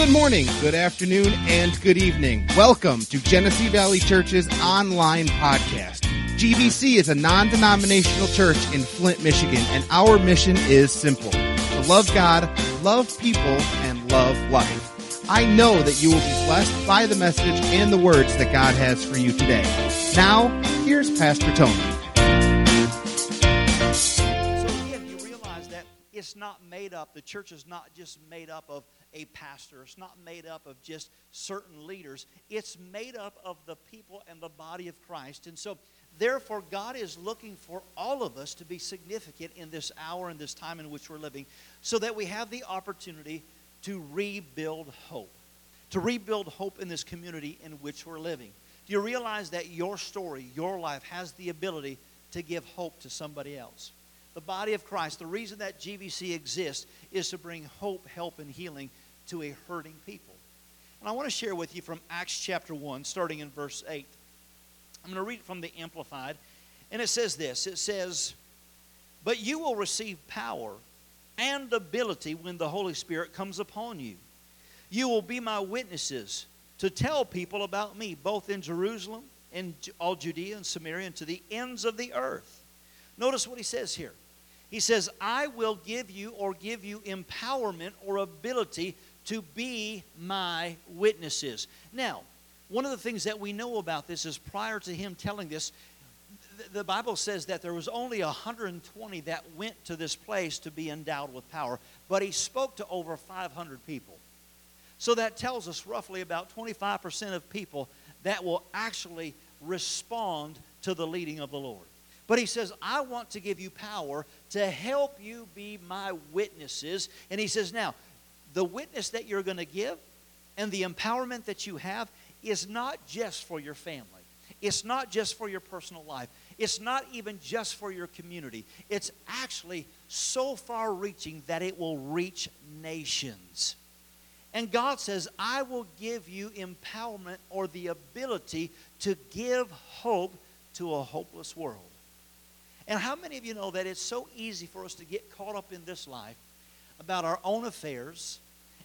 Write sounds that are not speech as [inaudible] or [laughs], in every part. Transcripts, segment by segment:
Good morning, good afternoon, and good evening. Welcome to Genesee Valley Church's online podcast. GVC is a non-denominational church in Flint, Michigan, and our mission is simple. To love God, love people, and love life. I know that you will be blessed by the message and the words that God has for you today. Now, here's Pastor Tony. So again, you realize that it's not made up, the church is not just made up of a pastor, it's not made up of just certain leaders, it's made up of the people and the body of Christ. And so, therefore, God is looking for all of us to be significant in this hour and this time in which we're living so that we have the opportunity to rebuild hope, to rebuild hope in this community in which we're living. Do you realize that your story, your life, has the ability to give hope to somebody else? The body of Christ, the reason that GVC exists is to bring hope, help, and healing to a hurting people. And I want to share with you from Acts chapter 1, starting in verse 8. I'm going to read it from the Amplified. And it says this it says, But you will receive power and ability when the Holy Spirit comes upon you. You will be my witnesses to tell people about me, both in Jerusalem, in all Judea and Samaria, and to the ends of the earth. Notice what he says here. He says, I will give you or give you empowerment or ability to be my witnesses. Now, one of the things that we know about this is prior to him telling this, the Bible says that there was only 120 that went to this place to be endowed with power, but he spoke to over 500 people. So that tells us roughly about 25% of people that will actually respond to the leading of the Lord. But he says, I want to give you power to help you be my witnesses. And he says, now, the witness that you're going to give and the empowerment that you have is not just for your family. It's not just for your personal life. It's not even just for your community. It's actually so far reaching that it will reach nations. And God says, I will give you empowerment or the ability to give hope to a hopeless world. And how many of you know that it's so easy for us to get caught up in this life about our own affairs.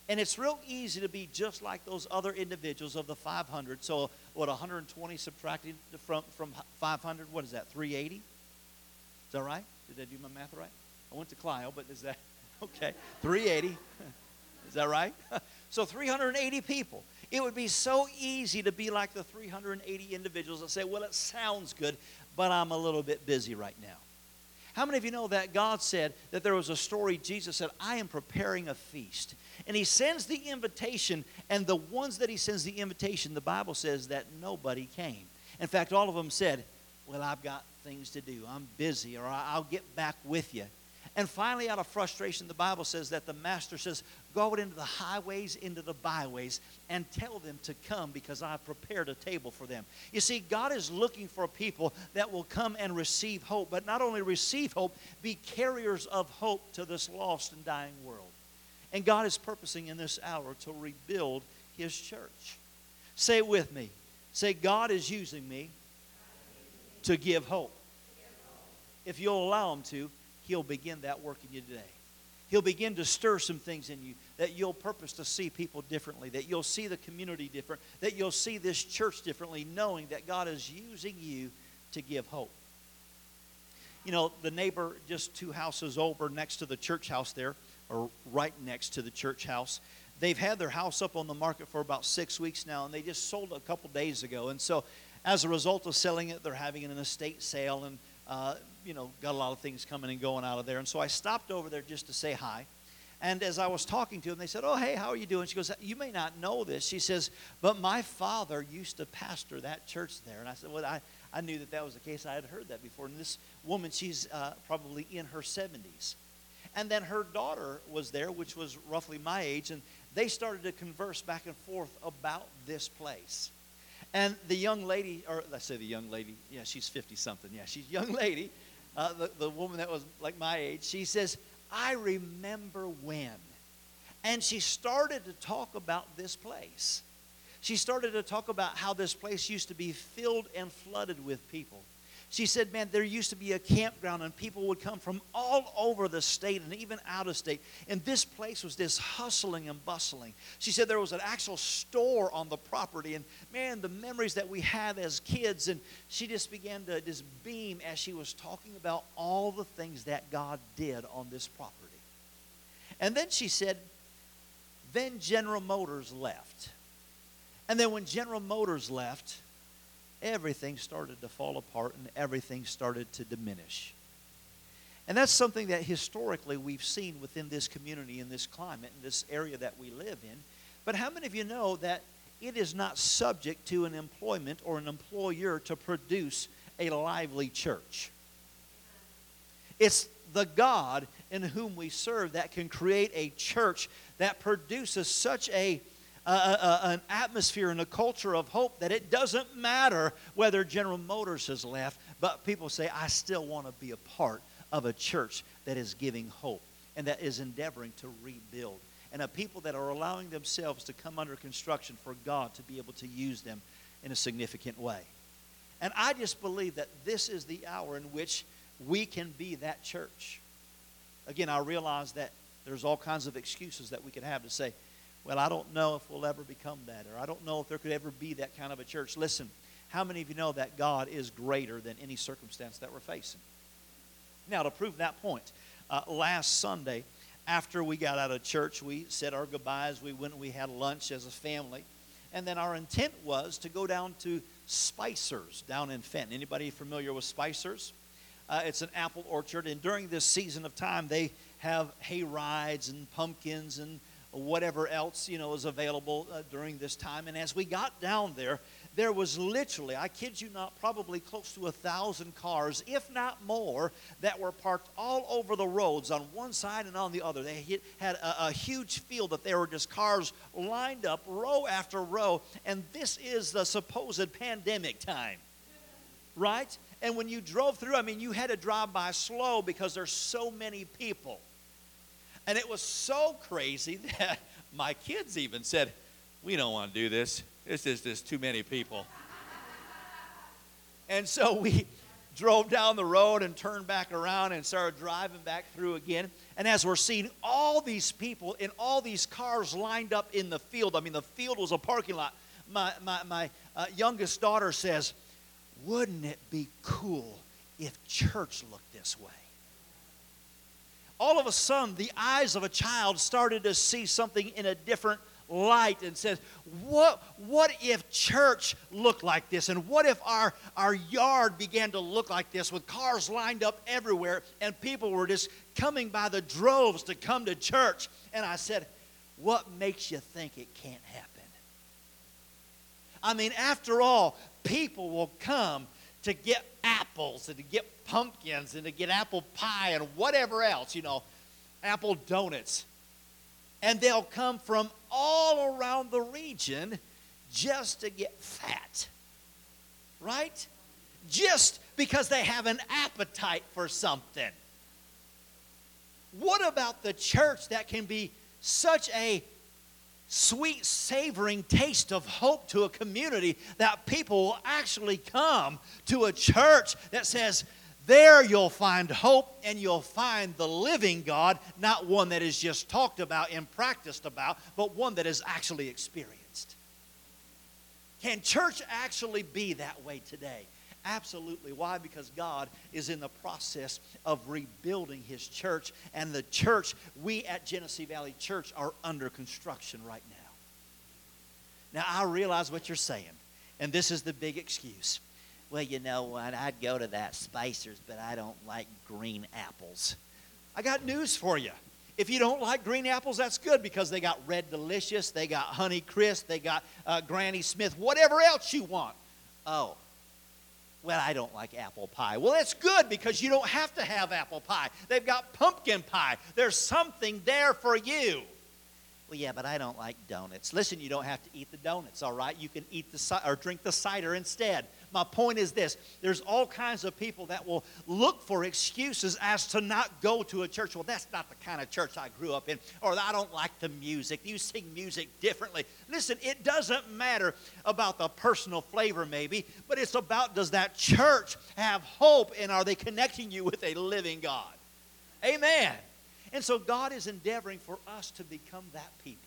And it's real easy to be just like those other individuals of the 500. So, what, 120 subtracted from, from 500? What is that, 380? Is that right? Did I do my math right? I went to Clio, but is that, [laughs] okay, 380. [laughs] Is that right? [laughs] So, 380 people. It would be so easy to be like the 380 individuals that say, well, it sounds good, but I'm a little bit busy right now. How many of you know that God said that there was a story? Jesus said, I am preparing a feast. And He sends the invitation, and the ones that He sends the invitation, the Bible says that nobody came. In fact, all of them said, Well, I've got things to do. I'm busy, or I'll get back with you. And finally, out of frustration, the Bible says that the master says, Go out into the highways, into the byways, and tell them to come because I've prepared a table for them. You see, God is looking for people that will come and receive hope, but not only receive hope, be carriers of hope to this lost and dying world. And God is purposing in this hour to rebuild His church. Say it with me. Say, God is using me to give hope. If you'll allow Him to, He'll begin that work in you today. He'll begin to stir some things in you that you'll purpose to see people differently, that you'll see the community different, that you'll see this church differently, knowing that God is using you to give hope. You know, the neighbor just two houses over next to the church house there, or right next to the church house, they've had their house up on the market for about six weeks now, and they just sold it a couple days ago. And so, as a result of selling it, they're having an estate sale, and uh, you know, got a lot of things coming and going out of there. And so I stopped over there just to say hi. And as I was talking to them, they said, Oh, hey, how are you doing? She goes, You may not know this. She says, But my father used to pastor that church there. And I said, Well, I, I knew that that was the case. I had heard that before. And this woman, she's uh, probably in her 70s. And then her daughter was there, which was roughly my age. And they started to converse back and forth about this place. And the young lady, or let's say the young lady, yeah, she's 50 something. Yeah, she's young lady uh, the, the woman that was like my age, she says, I remember when. And she started to talk about this place. She started to talk about how this place used to be filled and flooded with people. She said, Man, there used to be a campground, and people would come from all over the state and even out of state. And this place was this hustling and bustling. She said there was an actual store on the property. And man, the memories that we have as kids. And she just began to just beam as she was talking about all the things that God did on this property. And then she said, Then General Motors left. And then when General Motors left, everything started to fall apart and everything started to diminish. And that's something that historically we've seen within this community, in this climate, in this area that we live in. But how many of you know that it is not subject to an employment or an employer to produce a lively church? It's the God in whom we serve that can create a church that produces such a a, a, an atmosphere and a culture of hope that it doesn't matter whether General Motors has left, but people say, I still want to be a part of a church that is giving hope and that is endeavoring to rebuild. And a people that are allowing themselves to come under construction for God to be able to use them in a significant way. And I just believe that this is the hour in which we can be that church. Again, I realize that there's all kinds of excuses that we could have to say, well, I don't know if we'll ever become that, or I don't know if there could ever be that kind of a church. Listen, how many of you know that God is greater than any circumstance that we're facing? Now, to prove that point, uh, last Sunday, after we got out of church, we said our goodbyes. We went and we had lunch as a family. And then our intent was to go down to Spicer's down in Fenton. Anybody familiar with Spicer's? Uh, it's an apple orchard, and during this season of time, they have hay rides and pumpkins and whatever else you know is available uh, during this time. And as we got down there, there was literally, I kid you not, probably close to a thousand cars, if not more, that were parked all over the roads on one side and on the other. They hit, had a, a huge field that there were just cars lined up row after row. And this is the supposed pandemic time, right? And when you drove through, I mean, you had to drive by slow because there's so many people. And it was so crazy [laughs] that my kids even said, We don't want to do this. This is just too many people. [laughs] and so we drove down the road and turned back around and started driving back through again. And as we're seeing all these people in all these cars lined up in the field, I mean, the field was a parking lot. My, my, my uh, youngest daughter says, Wouldn't it be cool if church looked this way? All of a sudden the eyes of a child started to see something in a different light and says what what if church looked like this? And what if our our yard began to look like this with cars lined up everywhere and people were just coming by the droves to come to church? And i said what makes you think it can't happen? I mean after all people will come to get apples and to get pumpkins and to get apple pie and whatever else, you know, apple donuts. And they'll come from all around the region just to get fat. Right? Just because they have an appetite for something. What about the church that can be such a sweet, savoring taste of hope to a community that people will actually come to a church that says, there you'll find hope and you'll find the living God, not one that is just talked about and practiced about, but one that is actually experienced. Can church actually be that way today? Absolutely. Why? Because God is in the process of rebuilding His church, and the church, we at Genesee Valley Church, are under construction right now. Now, I realize what you're saying, and this is the big excuse. Well, you know what? I'd go to that Spicer's, but I don't like green apples. I got news for you. If you don't like green apples, that's good because they got Red Delicious, they got Honey Crisp, they got uh, Granny Smith, whatever else you want. Oh, well, I don't like apple pie. Well, that's good because you don't have to have apple pie. They've got pumpkin pie. There's something there for you. Well, yeah, but I don't like donuts. Listen, you don't have to eat the donuts, all right? You can eat the or drink the cider instead. My point is this there's all kinds of people that will look for excuses as to not go to a church. Well, that's not the kind of church I grew up in, or I don't like the music. You sing music differently. Listen, it doesn't matter about the personal flavor, maybe, but it's about does that church have hope and are they connecting you with a living God? Amen. And so God is endeavoring for us to become that people.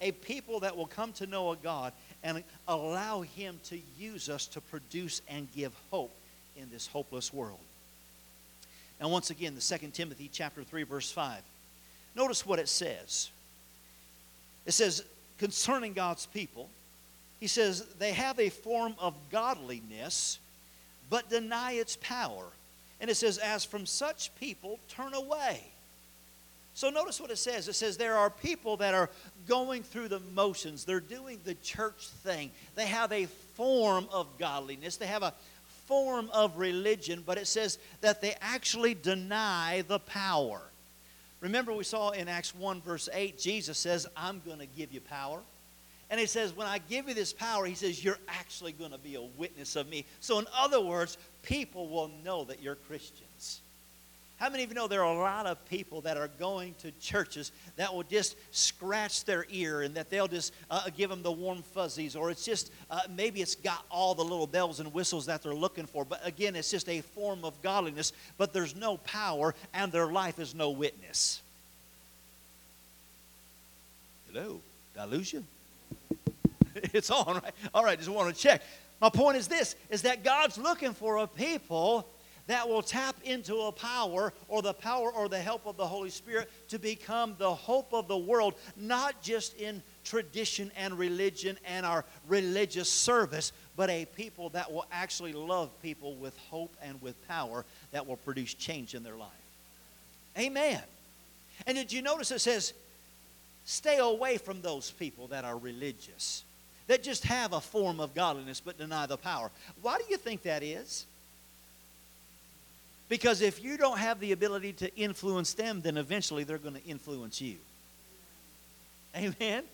A people that will come to know a God and allow Him to use us to produce and give hope in this hopeless world. Now, once again, the Second Timothy chapter 3, verse 5. Notice what it says. It says, concerning God's people, he says, they have a form of godliness, but deny its power. And it says, as from such people, turn away. So notice what it says. It says there are people that are going through the motions. They're doing the church thing. They have a form of godliness. They have a form of religion, but it says that they actually deny the power. Remember, we saw in Acts 1, verse 8, Jesus says, I'm going to give you power. And he says, When I give you this power, he says, You're actually going to be a witness of me. So, in other words, people will know that you're Christian. How many of you know there are a lot of people that are going to churches that will just scratch their ear and that they'll just uh, give them the warm fuzzies, or it's just uh, maybe it's got all the little bells and whistles that they're looking for, but again, it's just a form of godliness, but there's no power and their life is no witness. Hello, I lose you? [laughs] it's on, right? All right, just want to check. My point is this: is that God's looking for a people that will tap into a power or the power or the help of the Holy Spirit to become the hope of the world, not just in tradition and religion and our religious service, but a people that will actually love people with hope and with power that will produce change in their life. Amen. And did you notice it says, stay away from those people that are religious, that just have a form of godliness but deny the power? Why do you think that is? Because if you don't have the ability to influence them, then eventually they're going to influence you. Amen?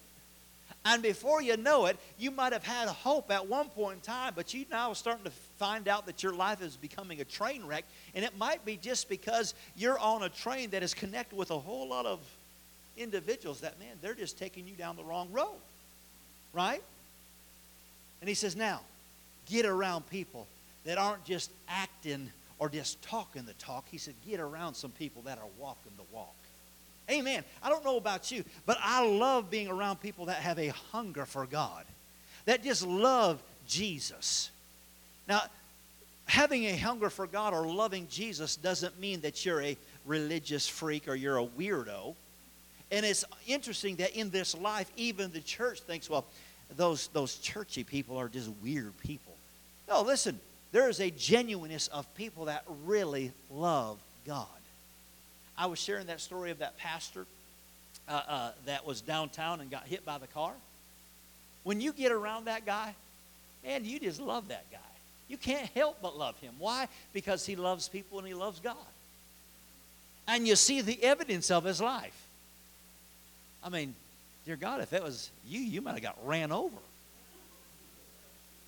And before you know it, you might have had hope at one point in time, but you now are starting to find out that your life is becoming a train wreck. And it might be just because you're on a train that is connected with a whole lot of individuals that, man, they're just taking you down the wrong road. Right? And he says, now, get around people that aren't just acting or just talking the talk. He said, get around some people that are walking the walk. Amen. I don't know about you, but I love being around people that have a hunger for God, that just love Jesus. Now, having a hunger for God or loving Jesus doesn't mean that you're a religious freak or you're a weirdo. And it's interesting that in this life, even the church thinks, well, those, those churchy people are just weird people. No, listen, there is a genuineness of people that really love God. I was sharing that story of that pastor uh, uh, that was downtown and got hit by the car. When you get around that guy, man, you just love that guy. You can't help but love him. Why? Because he loves people and he loves God. And you see the evidence of his life. I mean, dear God, if that was you, you might have got ran over.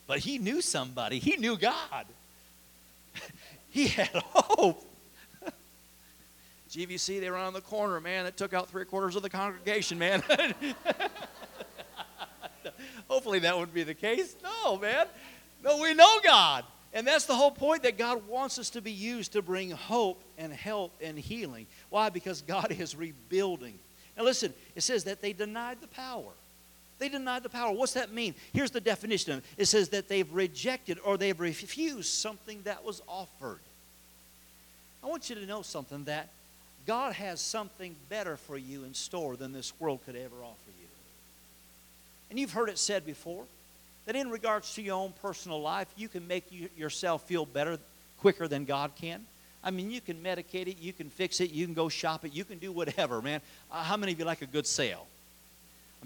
But he knew somebody, he knew God. [laughs] he had hope. [laughs] GVC, they were on the corner, man. It took out three quarters of the congregation, man. [laughs] Hopefully that wouldn't be the case. No, man. No, we know God. And that's the whole point that God wants us to be used to bring hope and help and healing. Why? Because God is rebuilding. Now, listen, it says that they denied the power. They denied the power. What's that mean? Here's the definition of it it says that they've rejected or they've refused something that was offered. I want you to know something that God has something better for you in store than this world could ever offer you. And you've heard it said before that in regards to your own personal life, you can make you, yourself feel better quicker than God can. I mean, you can medicate it, you can fix it, you can go shop it, you can do whatever, man. Uh, how many of you like a good sale?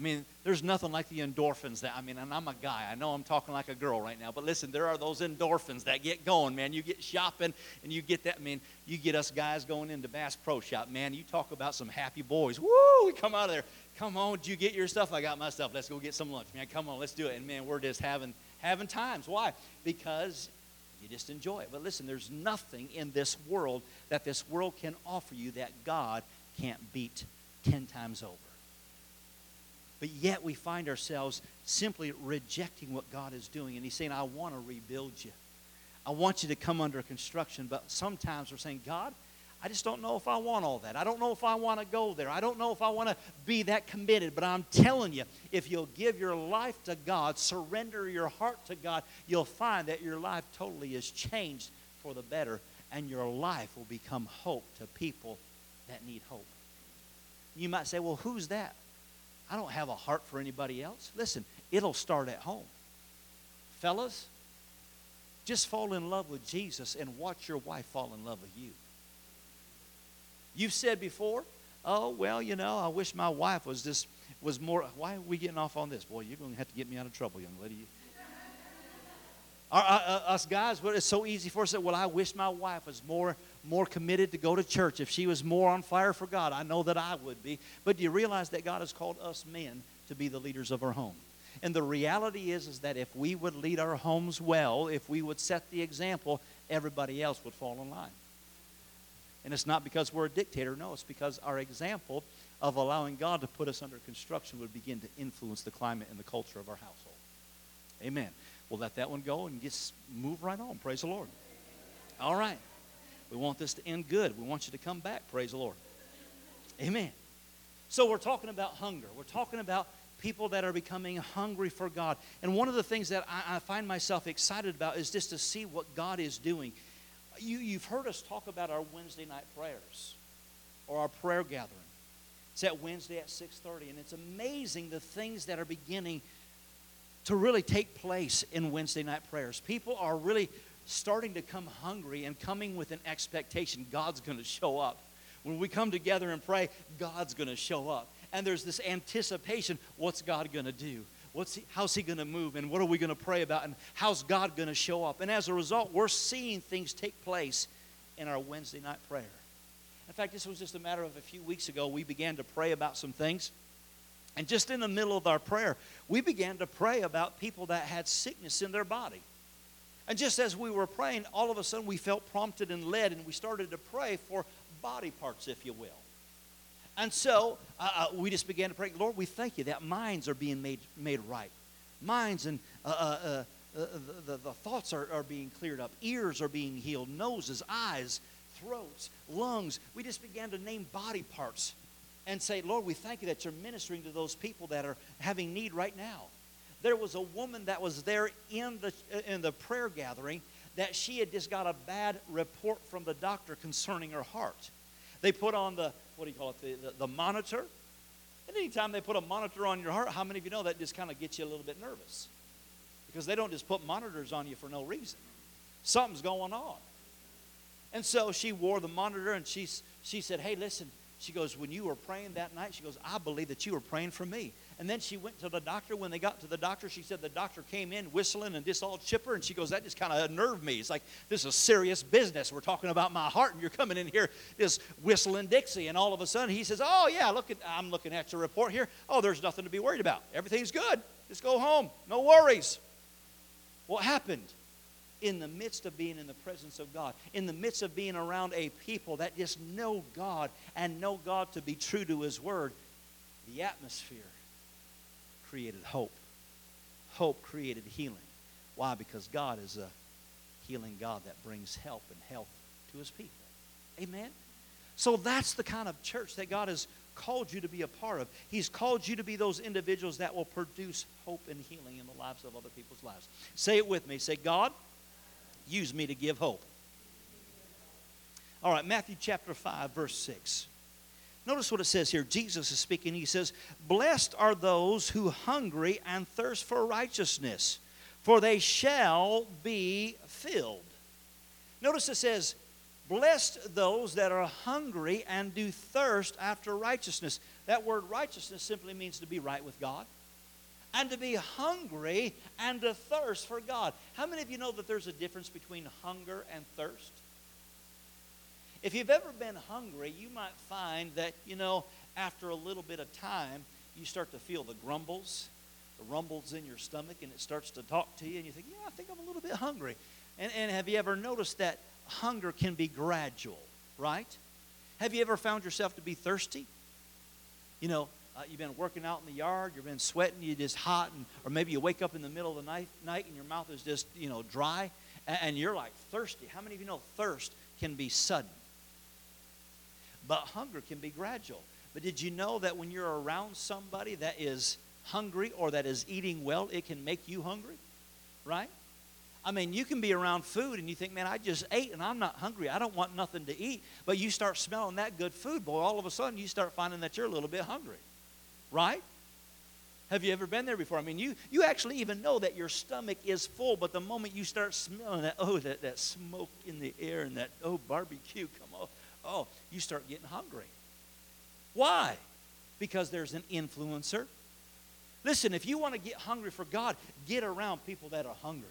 I mean, there's nothing like the endorphins that, I mean, and I'm a guy. I know I'm talking like a girl right now, but listen, there are those endorphins that get going, man. You get shopping and you get that, I mean, you get us guys going into Bass Pro Shop, man. You talk about some happy boys. Woo! We come out of there. Come on, did you get your stuff? I got my stuff. Let's go get some lunch, man. Come on, let's do it. And man, we're just having having times. Why? Because you just enjoy it. But listen, there's nothing in this world that this world can offer you that God can't beat 10 times over. But yet we find ourselves simply rejecting what God is doing. And He's saying, I want to rebuild you. I want you to come under construction. But sometimes we're saying, God, I just don't know if I want all that. I don't know if I want to go there. I don't know if I want to be that committed. But I'm telling you, if you'll give your life to God, surrender your heart to God, you'll find that your life totally is changed for the better, and your life will become hope to people that need hope. You might say, well, who's that? I don't have a heart for anybody else. Listen, it'll start at home. Fellas, just fall in love with Jesus and watch your wife fall in love with you. You've said before, oh, well, you know, I wish my wife was just, was more. Why are we getting off on this? Boy, you're going to have to get me out of trouble, young lady. Our, uh, us guys, well, it's so easy for us to say, well, I wish my wife was more, more committed to go to church. If she was more on fire for God, I know that I would be. But do you realize that God has called us men to be the leaders of our home? And the reality is, is that if we would lead our homes well, if we would set the example, everybody else would fall in line. And it's not because we're a dictator, no, it's because our example of allowing God to put us under construction would begin to influence the climate and the culture of our household. Amen. We'll let that one go and just move right on. Praise the Lord. All right. We want this to end good. We want you to come back. Praise the Lord. Amen. So we're talking about hunger. We're talking about people that are becoming hungry for God. And one of the things that I, I find myself excited about is just to see what God is doing you, you've heard us talk about our Wednesday night prayers or our prayer gathering. It's at Wednesday at 6:30, and it's amazing the things that are beginning to really take place in Wednesday night prayers. People are really starting to come hungry and coming with an expectation God's going to show up. When we come together and pray, God's going to show up. And there's this anticipation what's God going to do? What's he, how's he going to move and what are we going to pray about and how's God going to show up? And as a result, we're seeing things take place in our Wednesday night prayer. In fact, this was just a matter of a few weeks ago. We began to pray about some things. And just in the middle of our prayer, we began to pray about people that had sickness in their body. And just as we were praying, all of a sudden we felt prompted and led, and we started to pray for body parts, if you will. And so uh, uh, we just began to pray, Lord, we thank you that minds are being made, made right. Minds and uh, uh, uh, uh the, the, thoughts are, are being cleared up. Ears are being healed. Noses, eyes, throats, lungs. We just began to name body parts and say, Lord, we thank you that you're ministering to those people that are having need right now. There was a woman that was there in the, in the prayer gathering that she had just got a bad report from the doctor concerning her heart. They put on the, what do you call it, the, the, the monitor. And anytime they put a monitor on your heart, how many of you know that just kind of gets you a little bit nervous? Because they don't just put monitors on you for no reason. Something's going on. And so she wore the monitor and she, she said, Hey, listen, she goes, When you were praying that night, she goes, I believe that you were praying for me. And then she went to the doctor. When they got to the doctor, she said the doctor came in whistling and just all chipper. And she goes, That just kind of unnerved me. It's like, This is serious business. We're talking about my heart, and you're coming in here just whistling Dixie. And all of a sudden, he says, Oh, yeah, look at, I'm looking at your report here. Oh, there's nothing to be worried about. Everything's good. Just go home. No worries. What happened? in the midst of being in the presence of God, in the midst of being around a people that just know God and know God to be true to His Word, the atmosphere created hope. Hope created healing. Why? Because God is a healing God that brings help and health to His people. Amen? So that's the kind of church that God has called you to be a part of. He's called you to be those individuals that will produce hope and healing in the lives of other people's lives. Say it with me. Say, God, use me to give hope. All right, Matthew chapter 5, verse 6. Notice what it says here. Jesus is speaking. He says, Blessed are those who hungry and thirst for righteousness, for they shall be filled. Notice it says, Blessed those that are hungry and do thirst after righteousness. That word righteousness simply means to be right with God and to be hungry and to thirst for God. How many of you know that there's a difference between hunger and thirst? If you've ever been hungry, you might find that, you know, after a little bit of time, you start to feel the grumbles, the rumbles in your stomach and it starts to talk to you, and you think, yeah, I think I'm a little bit hungry. And, and have you ever noticed that hunger can be gradual, right? Have you ever found yourself to be thirsty? You know, uh, you've been working out in the yard, you've been sweating, you're just hot, and, or maybe you wake up in the middle of the night, night and your mouth is just, you know, dry, and, and you're like thirsty. How many of you know thirst can be sudden? But hunger can be gradual. But did you know that when you're around somebody that is hungry or that is eating well, it can make you hungry? Right? I mean, you can be around food and you think, man, I just ate and I'm not hungry. I don't want nothing to eat. But you start smelling that good food, boy, all of a sudden you start finding that you're a little bit hungry. Right? Have you ever been there before? I mean, you, you actually even know that your stomach is full, but the moment you start smelling that, oh, that, that smoke in the air and that, oh, barbecue, come on, oh, you start getting hungry. Why? Because there's an influencer. Listen, if you want to get hungry for God, get around people that are hungry.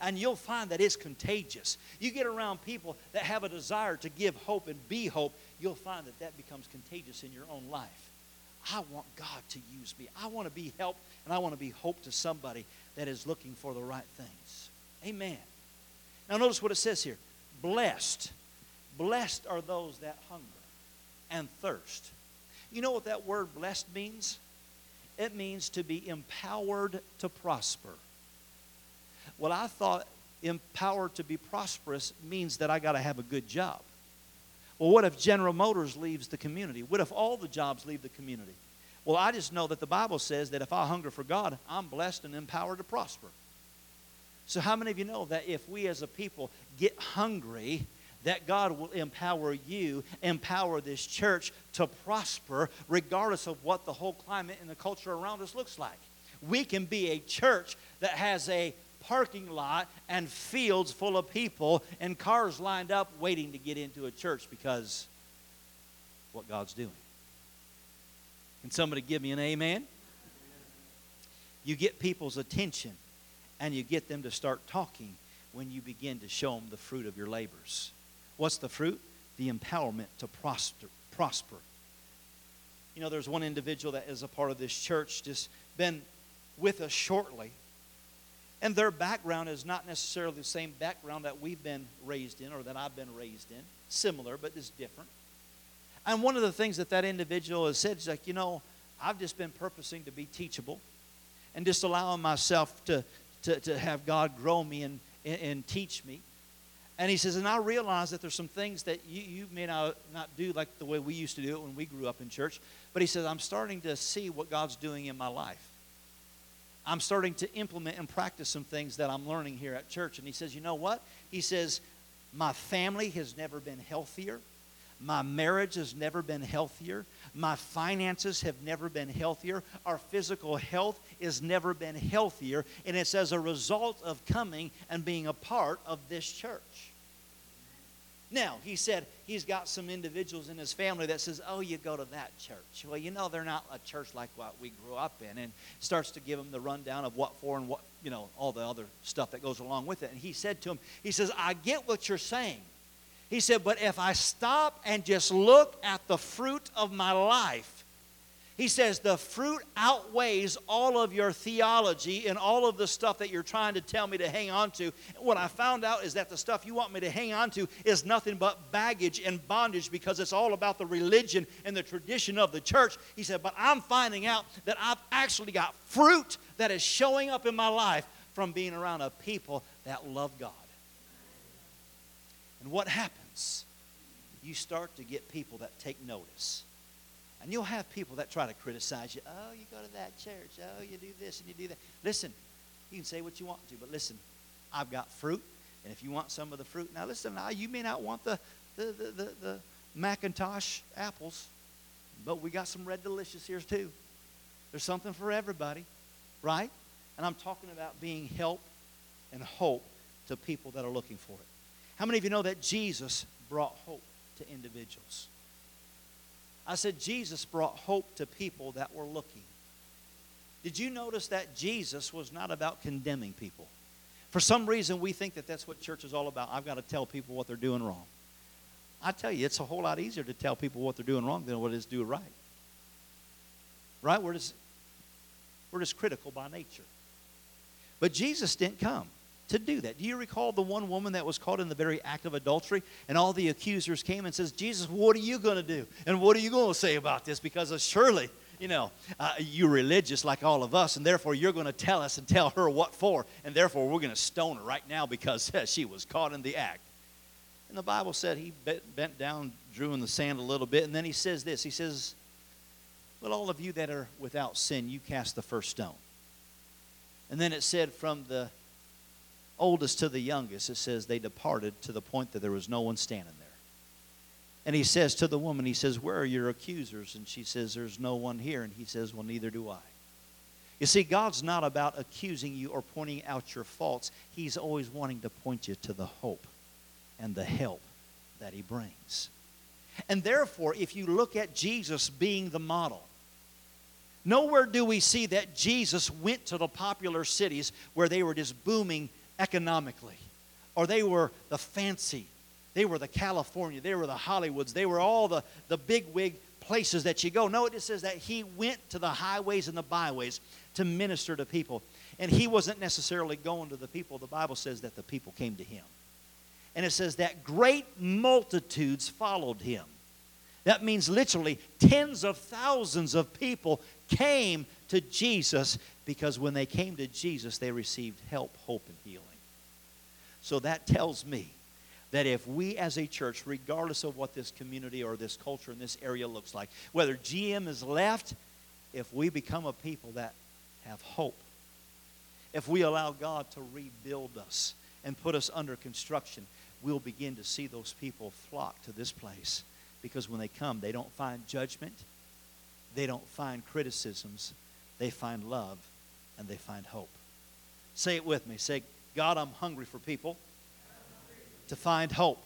And you'll find that it's contagious. You get around people that have a desire to give hope and be hope, you'll find that that becomes contagious in your own life. I want God to use me. I want to be help and I want to be hope to somebody that is looking for the right things. Amen. Now, notice what it says here Blessed. Blessed are those that hunger and thirst. You know what that word blessed means? It means to be empowered to prosper. Well, I thought empowered to be prosperous means that I got to have a good job. Well, what if General Motors leaves the community? What if all the jobs leave the community? Well, I just know that the Bible says that if I hunger for God, I'm blessed and empowered to prosper. So, how many of you know that if we as a people get hungry, that God will empower you, empower this church to prosper, regardless of what the whole climate and the culture around us looks like? We can be a church that has a parking lot and fields full of people and cars lined up waiting to get into a church because what God's doing. Can somebody give me an amen? You get people's attention and you get them to start talking when you begin to show them the fruit of your labors. What's the fruit? The empowerment to prosper. prosper. You know, there's one individual that is a part of this church, just been with us shortly. And their background is not necessarily the same background that we've been raised in or that I've been raised in. Similar, but it's different. And one of the things that that individual has said is like, you know, I've just been purposing to be teachable and just allowing myself to, to, to have God grow me and, and, and teach me. And he says, and I realize that there's some things that you, you may not, not do like the way we used to do it when we grew up in church. But he says, I'm starting to see what God's doing in my life. I'm starting to implement and practice some things that I'm learning here at church. And he says, you know what? He says, my family has never been healthier. My marriage has never been healthier. My finances have never been healthier. Our physical health has never been healthier. And it's as a result of coming and being a part of this church. Now, he said he's got some individuals in his family that says, Oh, you go to that church. Well, you know, they're not a church like what we grew up in. And starts to give him the rundown of what for and what, you know, all the other stuff that goes along with it. And he said to him, He says, I get what you're saying. He said, But if I stop and just look at the fruit of my life, he says, the fruit outweighs all of your theology and all of the stuff that you're trying to tell me to hang on to. What I found out is that the stuff you want me to hang on to is nothing but baggage and bondage because it's all about the religion and the tradition of the church. He said, but I'm finding out that I've actually got fruit that is showing up in my life from being around a people that love God. And what happens? You start to get people that take notice and you'll have people that try to criticize you. Oh, you go to that church. Oh, you do this and you do that. Listen, you can say what you want to, but listen, I've got fruit. And if you want some of the fruit, now listen, now you may not want the, the, the, the, the McIntosh apples, but we got some red delicious here too. There's something for everybody, right? And I'm talking about being help and hope to people that are looking for it. How many of you know that Jesus brought hope to individuals? I said, Jesus brought hope to people that were looking. Did you notice that Jesus was not about condemning people? For some reason, we think that that's what church is all about. I've got to tell people what they're doing wrong. I tell you, it's a whole lot easier to tell people what they're doing wrong than what is do right. Right? We're just, We're just critical by nature. But Jesus didn't come to do that. Do you recall the one woman that was caught in the very act of adultery and all the accusers came and says, "Jesus, what are you going to do? And what are you going to say about this because of surely you know, uh, you're religious like all of us, and therefore you're going to tell us and tell her what for, and therefore we're going to stone her right now because [laughs] she was caught in the act. And the Bible said he bent down, drew in the sand a little bit, and then he says this He says, Let all of you that are without sin, you cast the first stone. And then it said, From the oldest to the youngest, it says they departed to the point that there was no one standing there. And he says to the woman, He says, Where are your accusers? And she says, There's no one here. And he says, Well, neither do I. You see, God's not about accusing you or pointing out your faults. He's always wanting to point you to the hope and the help that He brings. And therefore, if you look at Jesus being the model, nowhere do we see that Jesus went to the popular cities where they were just booming economically, or they were the fancy, they were the California, they were the Hollywoods, they were all the, the big wig places that you go. No, it just says that he went to the highways and the byways to minister to people. And he wasn't necessarily going to the people. The Bible says that the people came to him and it says that great multitudes followed him. That means literally tens of thousands of people came to Jesus because when they came to Jesus, they received help, hope, and healing. So that tells me that if we as a church, regardless of what this community or this culture in this area looks like, whether GM is left, if we become a people that have hope, if we allow God to rebuild us and put us under construction, we'll begin to see those people flock to this place. Because when they come, they don't find judgment, they don't find criticisms, they find love, and they find hope. Say it with me. Say, God, I'm hungry for people to find hope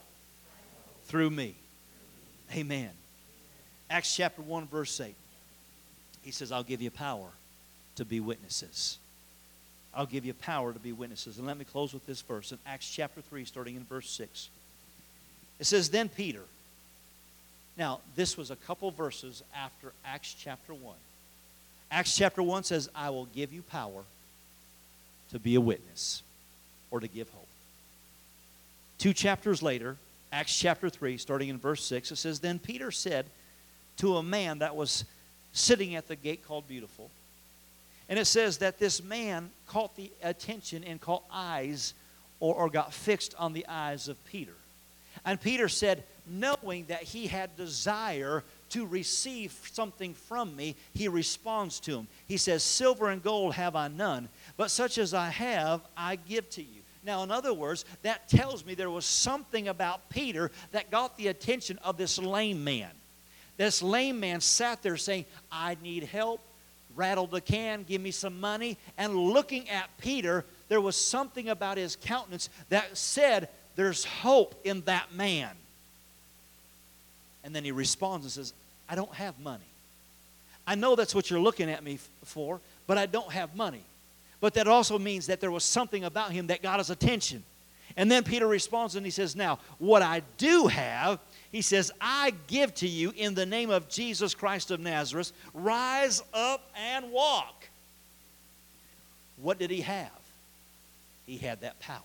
through me. Amen. Acts chapter 1, verse 8. He says, I'll give you power to be witnesses. I'll give you power to be witnesses. And let me close with this verse in Acts chapter 3, starting in verse 6. It says, Then Peter. Now, this was a couple verses after Acts chapter 1. Acts chapter 1 says, I will give you power to be a witness or to give hope. Two chapters later, Acts chapter 3, starting in verse 6, it says, Then Peter said to a man that was sitting at the gate called Beautiful, and it says that this man caught the attention and caught eyes or, or got fixed on the eyes of Peter. And Peter said, knowing that he had desire to receive something from me, he responds to him. He says, Silver and gold have I none, but such as I have, I give to you. Now, in other words, that tells me there was something about Peter that got the attention of this lame man. This lame man sat there saying, I need help rattled the can, give me some money. And looking at Peter, there was something about his countenance that said, There's hope in that man. And then he responds and says, I don't have money. I know that's what you're looking at me for, but I don't have money. But that also means that there was something about him that got his attention. And then Peter responds and he says, Now, what I do have, he says, I give to you in the name of Jesus Christ of Nazareth, rise up and walk. What did he have? He had that power.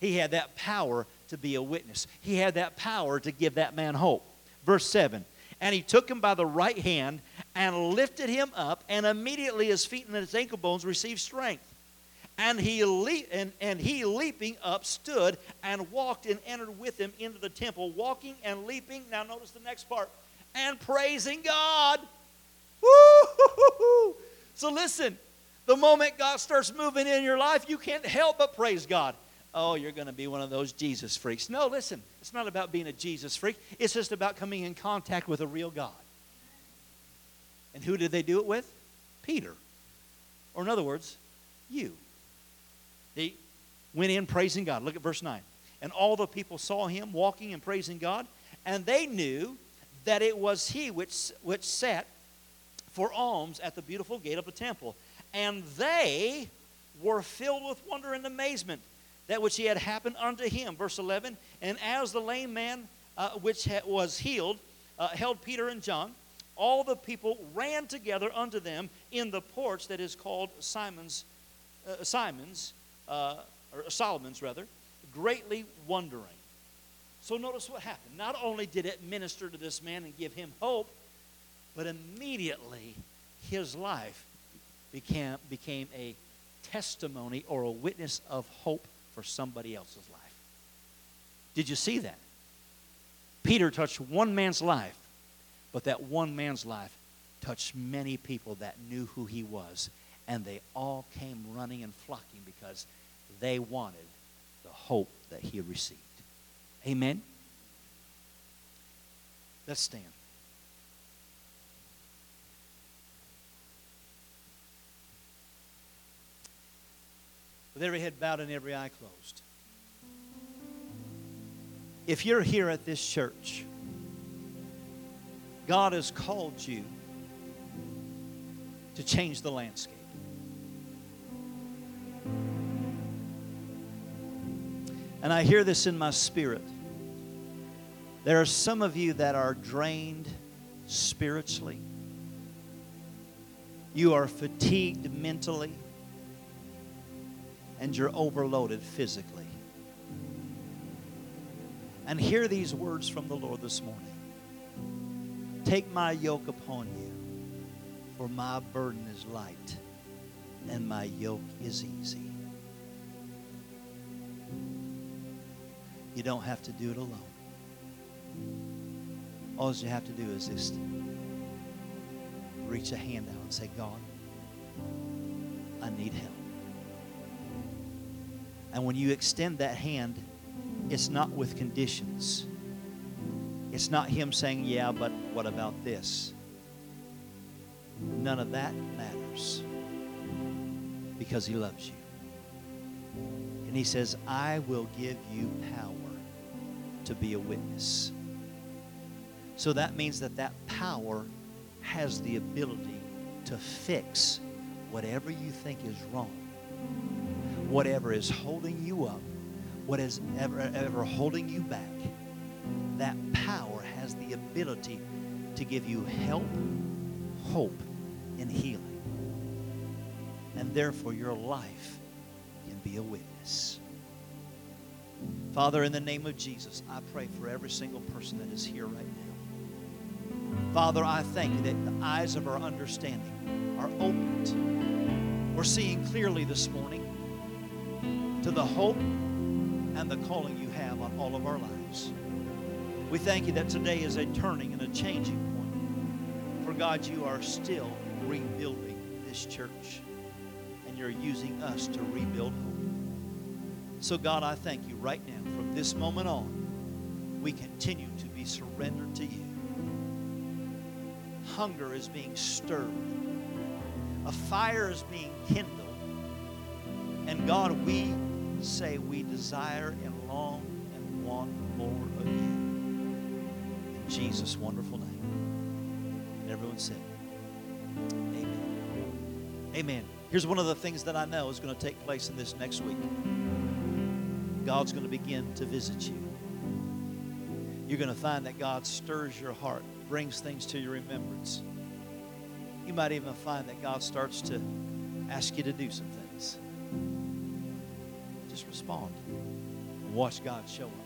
He had that power to be a witness. He had that power to give that man hope. Verse 7 And he took him by the right hand and lifted him up, and immediately his feet and his ankle bones received strength. And he, le- and, and he leaping up stood and walked and entered with him into the temple, walking and leaping. Now, notice the next part and praising God. Woo! So, listen, the moment God starts moving in your life, you can't help but praise God. Oh, you're going to be one of those Jesus freaks. No, listen, it's not about being a Jesus freak, it's just about coming in contact with a real God. And who did they do it with? Peter. Or, in other words, you. He went in praising God. Look at verse 9. And all the people saw him walking and praising God, and they knew that it was he which, which sat for alms at the beautiful gate of the temple. And they were filled with wonder and amazement that which he had happened unto him. Verse 11 And as the lame man uh, which ha- was healed uh, held Peter and John, all the people ran together unto them in the porch that is called Simon's, uh, Simon's, uh, or Solomon's rather, greatly wondering. So notice what happened. Not only did it minister to this man and give him hope, but immediately his life became, became a testimony or a witness of hope for somebody else's life. Did you see that? Peter touched one man's life, but that one man's life touched many people that knew who he was, and they all came running and flocking because they wanted the hope that he received. Amen? Let's stand. With every head bowed and every eye closed. If you're here at this church, God has called you to change the landscape. And I hear this in my spirit. There are some of you that are drained spiritually. You are fatigued mentally. And you're overloaded physically. And hear these words from the Lord this morning Take my yoke upon you, for my burden is light and my yoke is easy. You don't have to do it alone. All you have to do is just reach a hand out and say, God, I need help. And when you extend that hand, it's not with conditions. It's not Him saying, Yeah, but what about this? None of that matters because He loves you. And He says, I will give you power to be a witness. So that means that that power has the ability to fix whatever you think is wrong, whatever is holding you up, what is ever, ever holding you back. That power has the ability to give you help, hope, and healing. And therefore, your life can be a witness. Father, in the name of Jesus, I pray for every single person that is here right now. Father, I thank you that the eyes of our understanding are opened. We're seeing clearly this morning to the hope and the calling you have on all of our lives. We thank you that today is a turning and a changing point. For God, you are still rebuilding this church, and you're using us to rebuild hope. So, God, I thank you right now. From this moment on, we continue to be surrendered to you. Hunger is being stirred, a fire is being kindled. And God, we say we desire and long and want more of you. In Jesus' wonderful name. And everyone said, Amen. Amen. Here's one of the things that I know is going to take place in this next week. God's going to begin to visit you. You're going to find that God stirs your heart, brings things to your remembrance. You might even find that God starts to ask you to do some things. Just respond watch God show up.